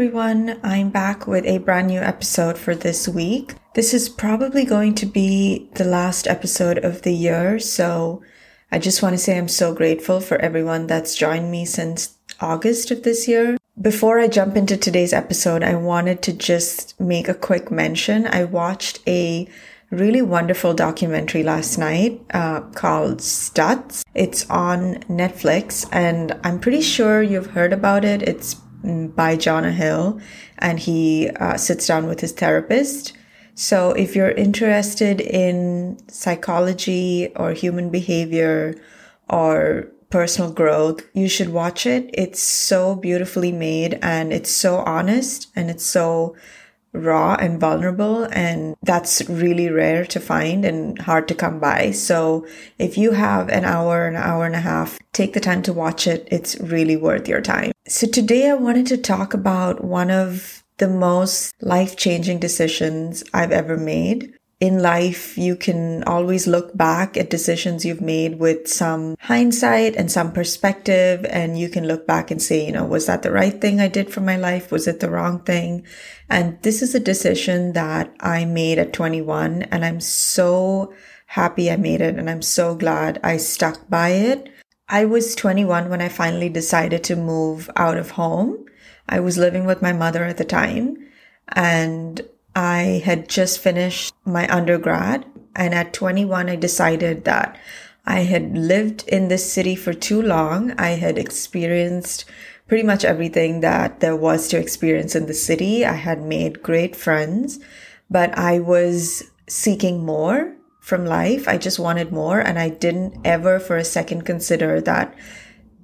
everyone. I'm back with a brand new episode for this week. This is probably going to be the last episode of the year, so I just want to say I'm so grateful for everyone that's joined me since August of this year. Before I jump into today's episode, I wanted to just make a quick mention. I watched a really wonderful documentary last night uh, called Stutz. It's on Netflix, and I'm pretty sure you've heard about it. It's by Jonah Hill, and he uh, sits down with his therapist. So if you're interested in psychology or human behavior or personal growth, you should watch it. It's so beautifully made and it's so honest and it's so raw and vulnerable and that's really rare to find and hard to come by. So if you have an hour, an hour and a half, take the time to watch it. It's really worth your time. So today I wanted to talk about one of the most life changing decisions I've ever made in life, you can always look back at decisions you've made with some hindsight and some perspective. And you can look back and say, you know, was that the right thing I did for my life? Was it the wrong thing? And this is a decision that I made at 21 and I'm so happy I made it. And I'm so glad I stuck by it. I was 21 when I finally decided to move out of home. I was living with my mother at the time and I had just finished my undergrad, and at 21, I decided that I had lived in this city for too long. I had experienced pretty much everything that there was to experience in the city. I had made great friends, but I was seeking more from life. I just wanted more, and I didn't ever for a second consider that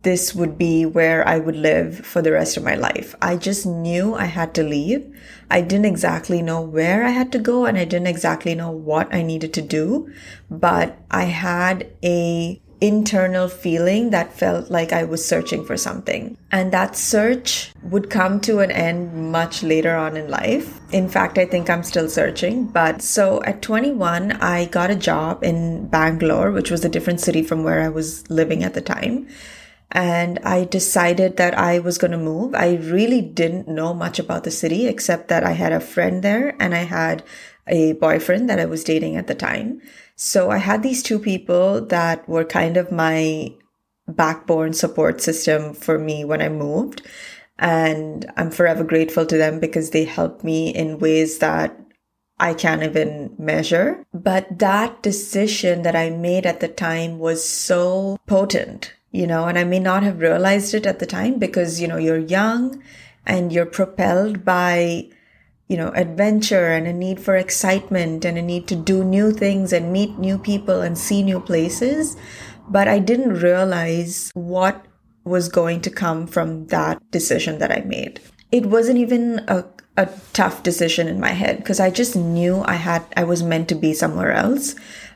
this would be where I would live for the rest of my life. I just knew I had to leave. I didn't exactly know where I had to go and I didn't exactly know what I needed to do, but I had a internal feeling that felt like I was searching for something. And that search would come to an end much later on in life. In fact, I think I'm still searching. But so at 21, I got a job in Bangalore, which was a different city from where I was living at the time and I decided that I was going to move. I really didn't know much about the city except that I had a friend there and I had a boyfriend that I was dating at the time. So I had these two people that were kind of my backbone support system for me when I moved. And I'm forever grateful to them because they helped me in ways that I can't even measure. But that decision that I made at the time was so potent you know, and I may not have realized it at the time because, you know, you're young and you're propelled by, you know, adventure and a need for excitement and a need to do new things and meet new people and see new places. But I didn't realize what was going to come from that decision that I made. It wasn't even a, a tough decision in my head because I just knew I had, I was meant to be somewhere else.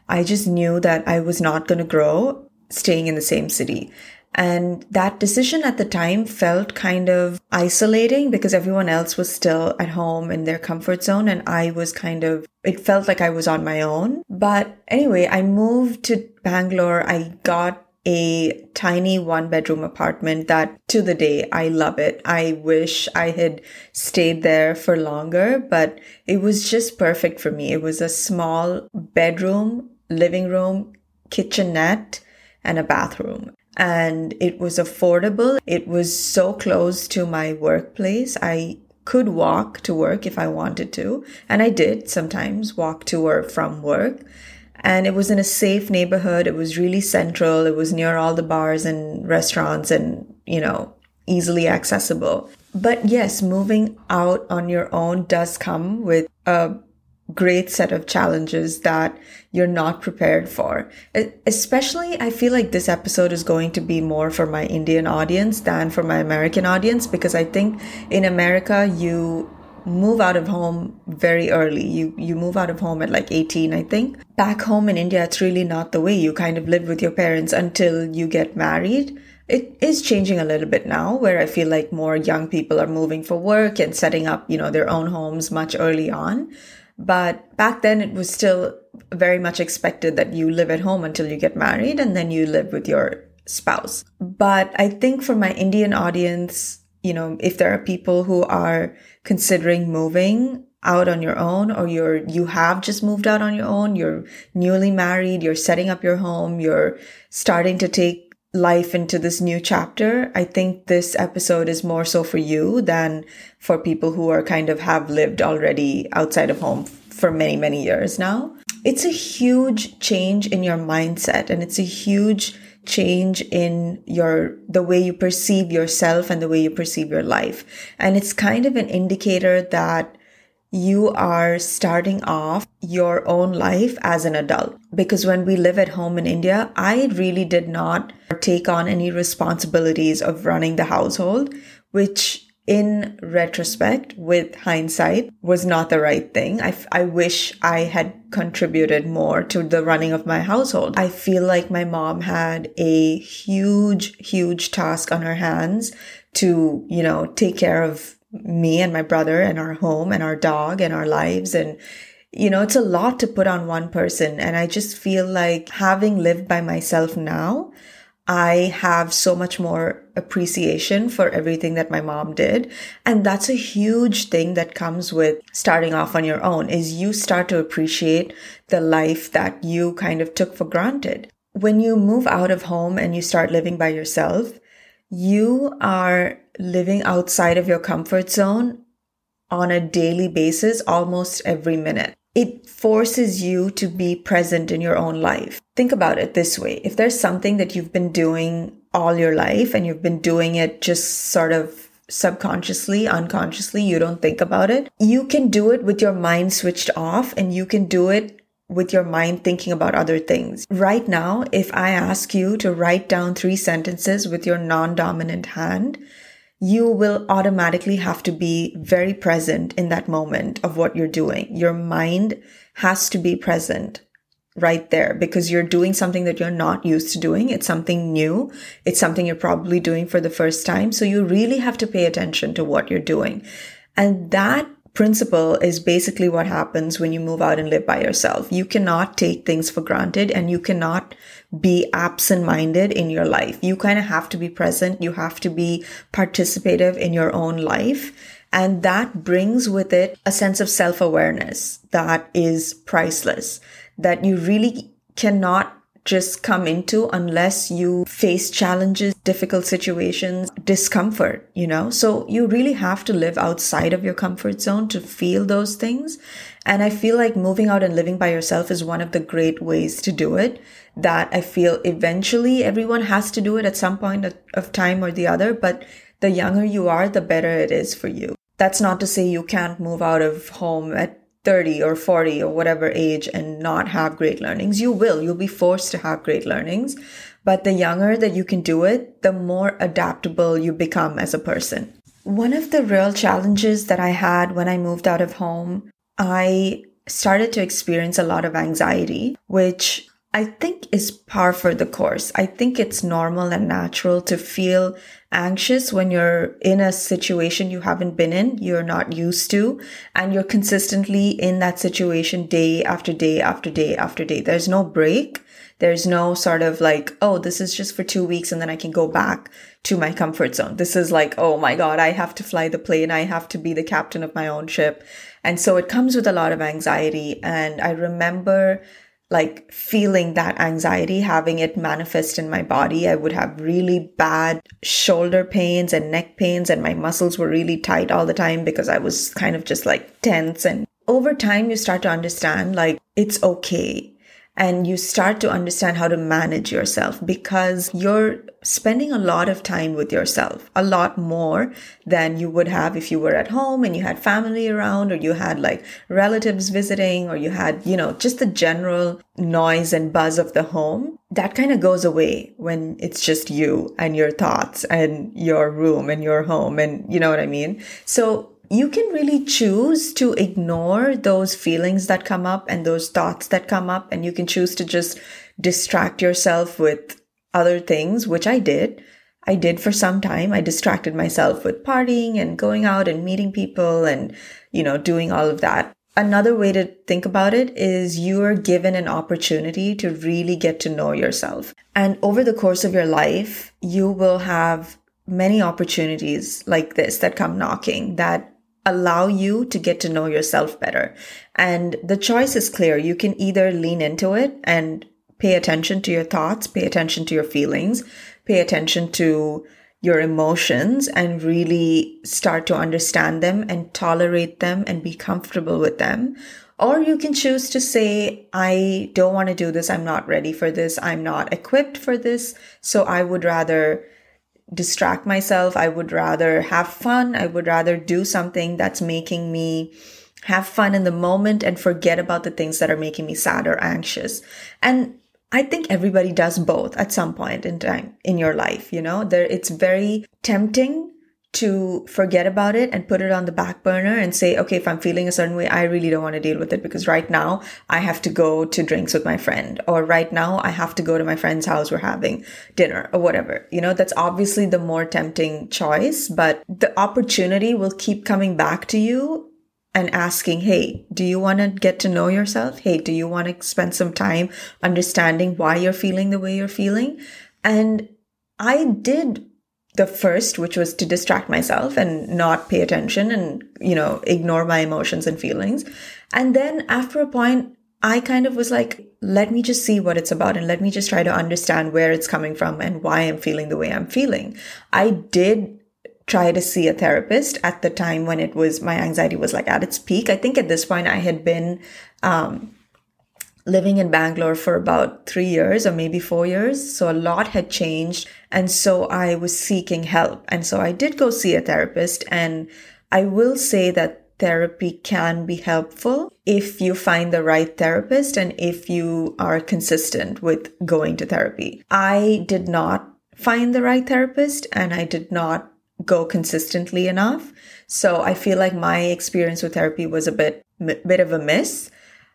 I just knew that I was not going to grow staying in the same city. And that decision at the time felt kind of isolating because everyone else was still at home in their comfort zone. And I was kind of, it felt like I was on my own. But anyway, I moved to Bangalore. I got a tiny one bedroom apartment that to the day I love it. I wish I had stayed there for longer, but it was just perfect for me. It was a small bedroom, living room, kitchenette and a bathroom. And it was affordable. It was so close to my workplace. I could walk to work if I wanted to. And I did sometimes walk to or from work. And it was in a safe neighborhood. It was really central. It was near all the bars and restaurants and, you know, easily accessible. But yes, moving out on your own does come with a great set of challenges that you're not prepared for. Especially, I feel like this episode is going to be more for my Indian audience than for my American audience because I think in America, you move out of home very early. You you move out of home at like 18, I think. Back home in India, it's really not the way. You kind of live with your parents until you get married. It is changing a little bit now where I feel like more young people are moving for work and setting up, you know, their own homes much early on. But back then it was still very much expected that you live at home until you get married and then you live with your spouse. But I think for my Indian audience, you know, if there are people who are considering moving out on your own or you're, you have just moved out on your own, you're newly married, you're setting up your home, you're starting to take life into this new chapter, I think this episode is more so for you than for people who are kind of have lived already outside of home for many, many years now. It's a huge change in your mindset and it's a huge change in your, the way you perceive yourself and the way you perceive your life. And it's kind of an indicator that you are starting off your own life as an adult. Because when we live at home in India, I really did not take on any responsibilities of running the household, which in retrospect, with hindsight, was not the right thing. I, I wish I had contributed more to the running of my household. I feel like my mom had a huge, huge task on her hands to, you know, take care of me and my brother and our home and our dog and our lives. And, you know, it's a lot to put on one person. And I just feel like having lived by myself now, I have so much more appreciation for everything that my mom did. And that's a huge thing that comes with starting off on your own is you start to appreciate the life that you kind of took for granted. When you move out of home and you start living by yourself, you are living outside of your comfort zone on a daily basis almost every minute it forces you to be present in your own life. Think about it this way. If there's something that you've been doing all your life and you've been doing it just sort of subconsciously, unconsciously, you don't think about it, you can do it with your mind switched off and you can do it with your mind thinking about other things. Right now, if I ask you to write down three sentences with your non-dominant hand, you will automatically have to be very present in that moment of what you're doing. Your mind has to be present right there because you're doing something that you're not used to doing. It's something new. It's something you're probably doing for the first time. So you really have to pay attention to what you're doing. And that principle is basically what happens when you move out and live by yourself. You cannot take things for granted and you cannot be absent minded in your life. You kind of have to be present. You have to be participative in your own life. And that brings with it a sense of self awareness that is priceless, that you really cannot just come into unless you face challenges, difficult situations, discomfort, you know? So you really have to live outside of your comfort zone to feel those things. And I feel like moving out and living by yourself is one of the great ways to do it that I feel eventually everyone has to do it at some point of time or the other. But the younger you are, the better it is for you. That's not to say you can't move out of home at 30 or 40 or whatever age and not have great learnings. You will. You'll be forced to have great learnings. But the younger that you can do it, the more adaptable you become as a person. One of the real challenges that I had when I moved out of home, I started to experience a lot of anxiety, which I think is par for the course. I think it's normal and natural to feel anxious when you're in a situation you haven't been in, you're not used to, and you're consistently in that situation day after day after day after day. There's no break. There's no sort of like, oh, this is just for two weeks and then I can go back to my comfort zone. This is like, oh my God, I have to fly the plane. I have to be the captain of my own ship. And so it comes with a lot of anxiety. And I remember like feeling that anxiety, having it manifest in my body. I would have really bad shoulder pains and neck pains, and my muscles were really tight all the time because I was kind of just like tense. And over time, you start to understand like it's okay and you start to understand how to manage yourself because you're spending a lot of time with yourself, a lot more than you would have if you were at home and you had family around or you had like relatives visiting or you had, you know, just the general noise and buzz of the home. That kind of goes away when it's just you and your thoughts and your room and your home and you know what I mean? So you can really choose to ignore those feelings that come up and those thoughts that come up. And you can choose to just distract yourself with other things, which I did. I did for some time. I distracted myself with partying and going out and meeting people and, you know, doing all of that. Another way to think about it is you are given an opportunity to really get to know yourself. And over the course of your life, you will have many opportunities like this that come knocking that allow you to get to know yourself better. And the choice is clear. You can either lean into it and pay attention to your thoughts, pay attention to your feelings, pay attention to your emotions and really start to understand them and tolerate them and be comfortable with them. Or you can choose to say, I don't want to do this. I'm not ready for this. I'm not equipped for this. So I would rather distract myself. I would rather have fun. I would rather do something that's making me have fun in the moment and forget about the things that are making me sad or anxious. And I think everybody does both at some point in time in your life, you know, there, it's very tempting to forget about it and put it on the back burner and say, okay, if I'm feeling a certain way, I really don't want to deal with it because right now I have to go to drinks with my friend or right now I have to go to my friend's house. We're having dinner or whatever. You know, that's obviously the more tempting choice, but the opportunity will keep coming back to you and asking, Hey, do you want to get to know yourself? Hey, do you want to spend some time understanding why you're feeling the way you're feeling? And I did the first, which was to distract myself and not pay attention and, you know, ignore my emotions and feelings. And then after a point, I kind of was like, let me just see what it's about and let me just try to understand where it's coming from and why I'm feeling the way I'm feeling. I did try to see a therapist at the time when it was my anxiety was like at its peak. I think at this point I had been um, living in Bangalore for about three years or maybe four years. So a lot had changed. And so I was seeking help. And so I did go see a therapist. And I will say that therapy can be helpful if you find the right therapist and if you are consistent with going to therapy. I did not find the right therapist and I did not go consistently enough. So I feel like my experience with therapy was a bit, bit of a miss,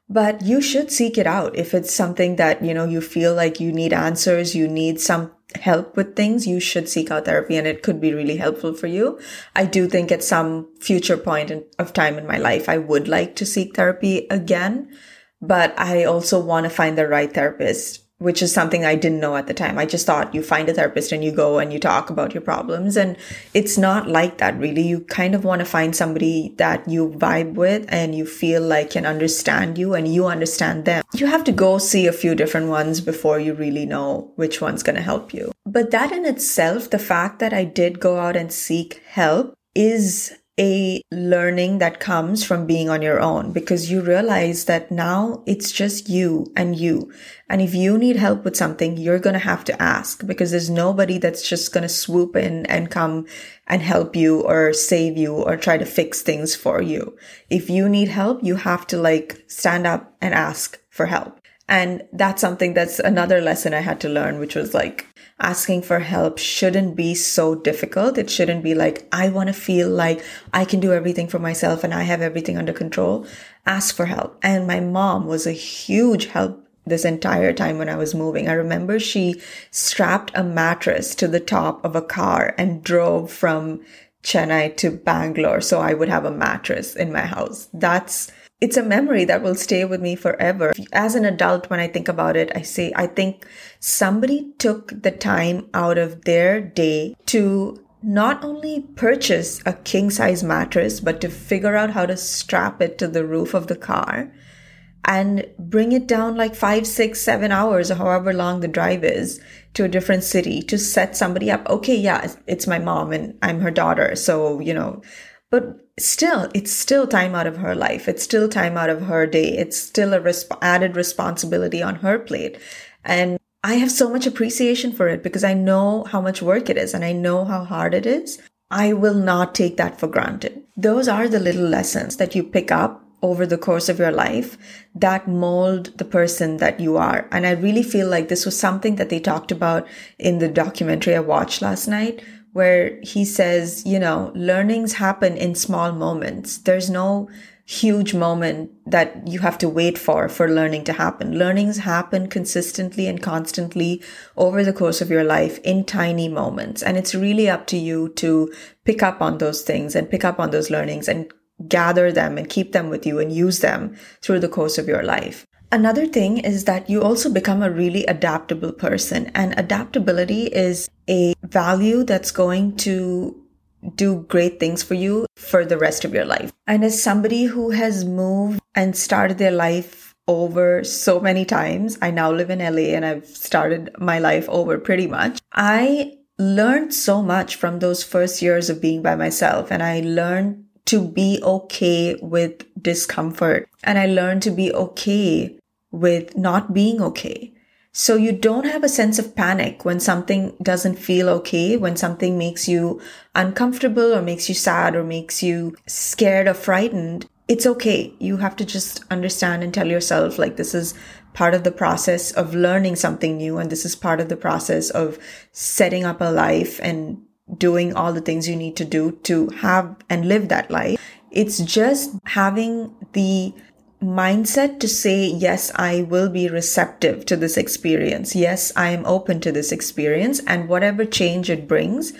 but you should seek it out. If it's something that, you know, you feel like you need answers, you need some help with things, you should seek out therapy and it could be really helpful for you. I do think at some future point in, of time in my life, I would like to seek therapy again, but I also want to find the right therapist which is something I didn't know at the time. I just thought you find a therapist and you go and you talk about your problems. And it's not like that really. You kind of want to find somebody that you vibe with and you feel like can understand you and you understand them. You have to go see a few different ones before you really know which one's going to help you. But that in itself, the fact that I did go out and seek help is a learning that comes from being on your own because you realize that now it's just you and you. And if you need help with something, you're going to have to ask because there's nobody that's just going to swoop in and come and help you or save you or try to fix things for you. If you need help, you have to like stand up and ask for help. And that's something that's another lesson I had to learn, which was like, asking for help shouldn't be so difficult. It shouldn't be like, I want to feel like I can do everything for myself and I have everything under control. Ask for help. And my mom was a huge help this entire time when I was moving. I remember she strapped a mattress to the top of a car and drove from Chennai to Bangalore so I would have a mattress in my house. That's it's a memory that will stay with me forever. As an adult, when I think about it, I say, I think somebody took the time out of their day to not only purchase a king size mattress, but to figure out how to strap it to the roof of the car and bring it down like five, six, seven hours or however long the drive is to a different city to set somebody up. Okay. Yeah. It's my mom and I'm her daughter. So, you know, but still, it's still time out of her life. It's still time out of her day. It's still a resp- added responsibility on her plate. And I have so much appreciation for it because I know how much work it is and I know how hard it is. I will not take that for granted. Those are the little lessons that you pick up over the course of your life that mold the person that you are. And I really feel like this was something that they talked about in the documentary I watched last night where he says, you know, learnings happen in small moments. There's no huge moment that you have to wait for for learning to happen. Learnings happen consistently and constantly over the course of your life in tiny moments. And it's really up to you to pick up on those things and pick up on those learnings and gather them and keep them with you and use them through the course of your life. Another thing is that you also become a really adaptable person and adaptability is a value that's going to do great things for you for the rest of your life. And as somebody who has moved and started their life over so many times, I now live in LA and I've started my life over pretty much. I learned so much from those first years of being by myself and I learned to be okay with discomfort and I learned to be okay with not being okay. So you don't have a sense of panic when something doesn't feel okay, when something makes you uncomfortable or makes you sad or makes you scared or frightened. It's okay. You have to just understand and tell yourself like this is part of the process of learning something new and this is part of the process of setting up a life and doing all the things you need to do to have and live that life. It's just having the mindset to say, yes, I will be receptive to this experience. Yes, I am open to this experience and whatever change it brings,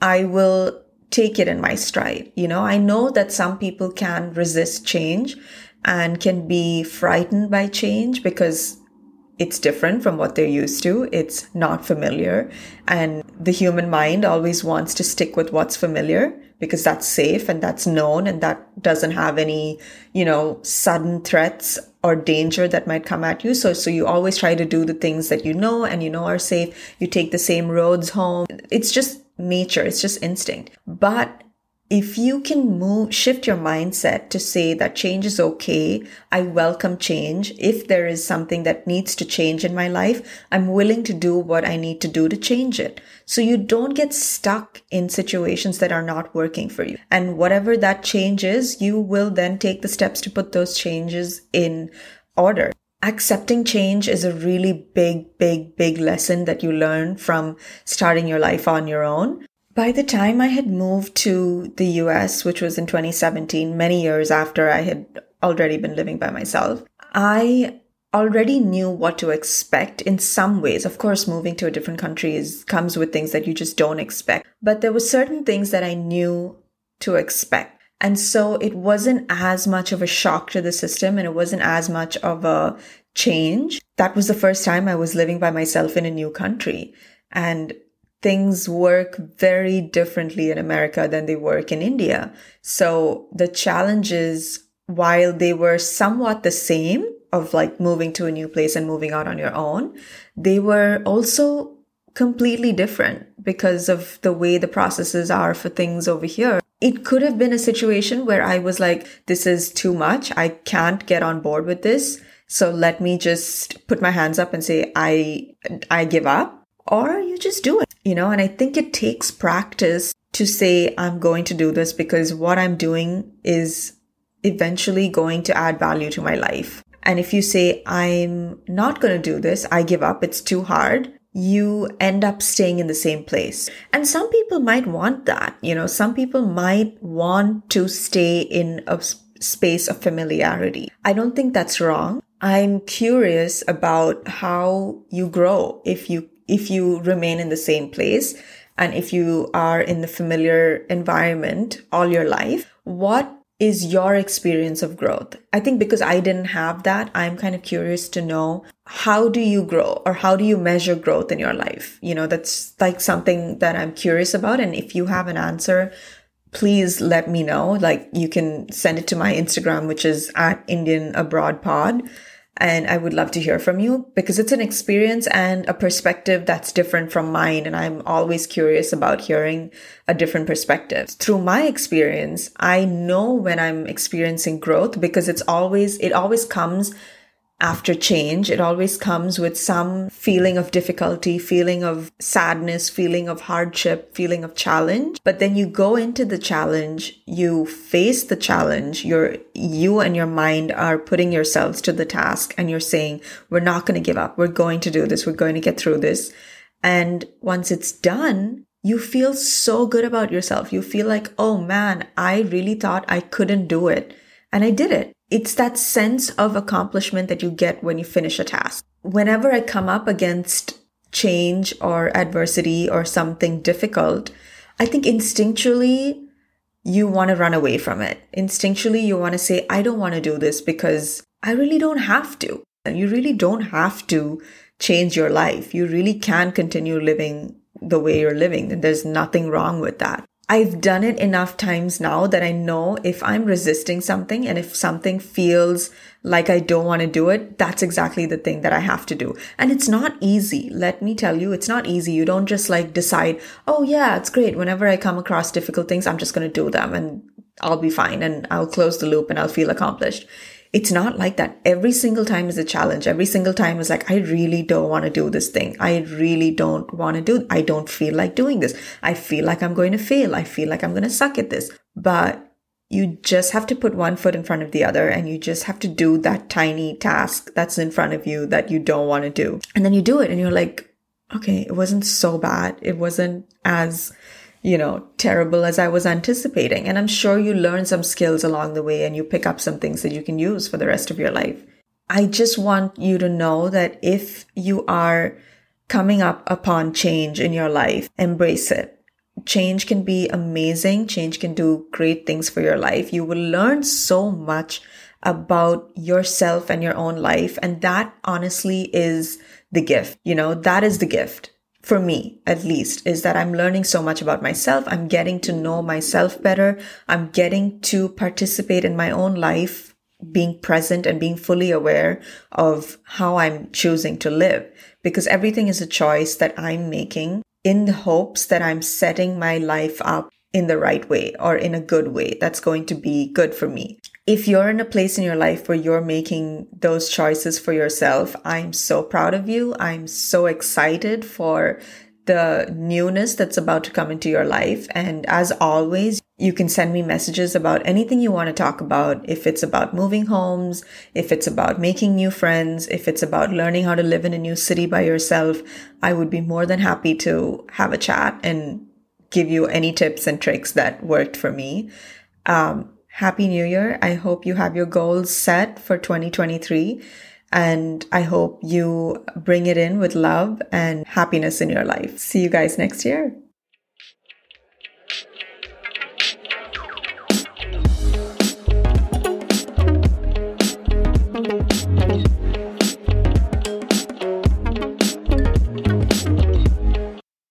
I will take it in my stride. You know, I know that some people can resist change and can be frightened by change because it's different from what they're used to. It's not familiar. And the human mind always wants to stick with what's familiar because that's safe and that's known and that doesn't have any, you know, sudden threats or danger that might come at you. So, so you always try to do the things that you know and you know are safe. You take the same roads home. It's just nature. It's just instinct. But if you can move, shift your mindset to say that change is okay. I welcome change. If there is something that needs to change in my life, I'm willing to do what I need to do to change it. So you don't get stuck in situations that are not working for you. And whatever that change is, you will then take the steps to put those changes in order. Accepting change is a really big, big, big lesson that you learn from starting your life on your own. By the time I had moved to the US, which was in 2017, many years after I had already been living by myself, I already knew what to expect in some ways. Of course, moving to a different country is, comes with things that you just don't expect. But there were certain things that I knew to expect. And so it wasn't as much of a shock to the system and it wasn't as much of a change. That was the first time I was living by myself in a new country. And things work very differently in America than they work in India. So the challenges, while they were somewhat the same of like moving to a new place and moving out on your own, they were also completely different because of the way the processes are for things over here. It could have been a situation where I was like, this is too much. I can't get on board with this. So let me just put my hands up and say, I, I give up or you just do it, you know, and I think it takes practice to say, I'm going to do this because what I'm doing is eventually going to add value to my life. And if you say, I'm not going to do this, I give up, it's too hard, you end up staying in the same place. And some people might want that. You know, some people might want to stay in a space of familiarity. I don't think that's wrong. I'm curious about how you grow if you if you remain in the same place and if you are in the familiar environment all your life, what is your experience of growth? I think because I didn't have that, I'm kind of curious to know how do you grow or how do you measure growth in your life? You know, that's like something that I'm curious about. And if you have an answer, please let me know. Like you can send it to my Instagram, which is at Indian Abroad Pod. And I would love to hear from you because it's an experience and a perspective that's different from mine. And I'm always curious about hearing a different perspective. Through my experience, I know when I'm experiencing growth because it's always, it always comes after change, it always comes with some feeling of difficulty, feeling of sadness, feeling of hardship, feeling of challenge. But then you go into the challenge, you face the challenge, you're, you and your mind are putting yourselves to the task and you're saying, we're not going to give up. We're going to do this. We're going to get through this. And once it's done, you feel so good about yourself. You feel like, oh man, I really thought I couldn't do it. And I did it. It's that sense of accomplishment that you get when you finish a task. Whenever I come up against change or adversity or something difficult, I think instinctually you want to run away from it. Instinctually, you want to say, I don't want to do this because I really don't have to. And you really don't have to change your life. You really can continue living the way you're living. And there's nothing wrong with that. I've done it enough times now that I know if I'm resisting something and if something feels like I don't want to do it, that's exactly the thing that I have to do. And it's not easy. Let me tell you, it's not easy. You don't just like decide, oh yeah, it's great. Whenever I come across difficult things, I'm just going to do them and I'll be fine and I'll close the loop and I'll feel accomplished it's not like that. Every single time is a challenge. Every single time is like, I really don't want to do this thing. I really don't want to do, I don't feel like doing this. I feel like I'm going to fail. I feel like I'm going to suck at this. But you just have to put one foot in front of the other and you just have to do that tiny task that's in front of you that you don't want to do. And then you do it and you're like, okay, it wasn't so bad. It wasn't as you know, terrible as I was anticipating. And I'm sure you learn some skills along the way and you pick up some things that you can use for the rest of your life. I just want you to know that if you are coming up upon change in your life, embrace it. Change can be amazing. Change can do great things for your life. You will learn so much about yourself and your own life. And that honestly is the gift. You know, that is the gift for me at least is that I'm learning so much about myself. I'm getting to know myself better. I'm getting to participate in my own life, being present and being fully aware of how I'm choosing to live because everything is a choice that I'm making in the hopes that I'm setting my life up in the right way or in a good way that's going to be good for me if you're in a place in your life where you're making those choices for yourself, I'm so proud of you. I'm so excited for the newness that's about to come into your life. And as always, you can send me messages about anything you want to talk about. If it's about moving homes, if it's about making new friends, if it's about learning how to live in a new city by yourself, I would be more than happy to have a chat and give you any tips and tricks that worked for me. Um, Happy New Year. I hope you have your goals set for 2023 and I hope you bring it in with love and happiness in your life. See you guys next year.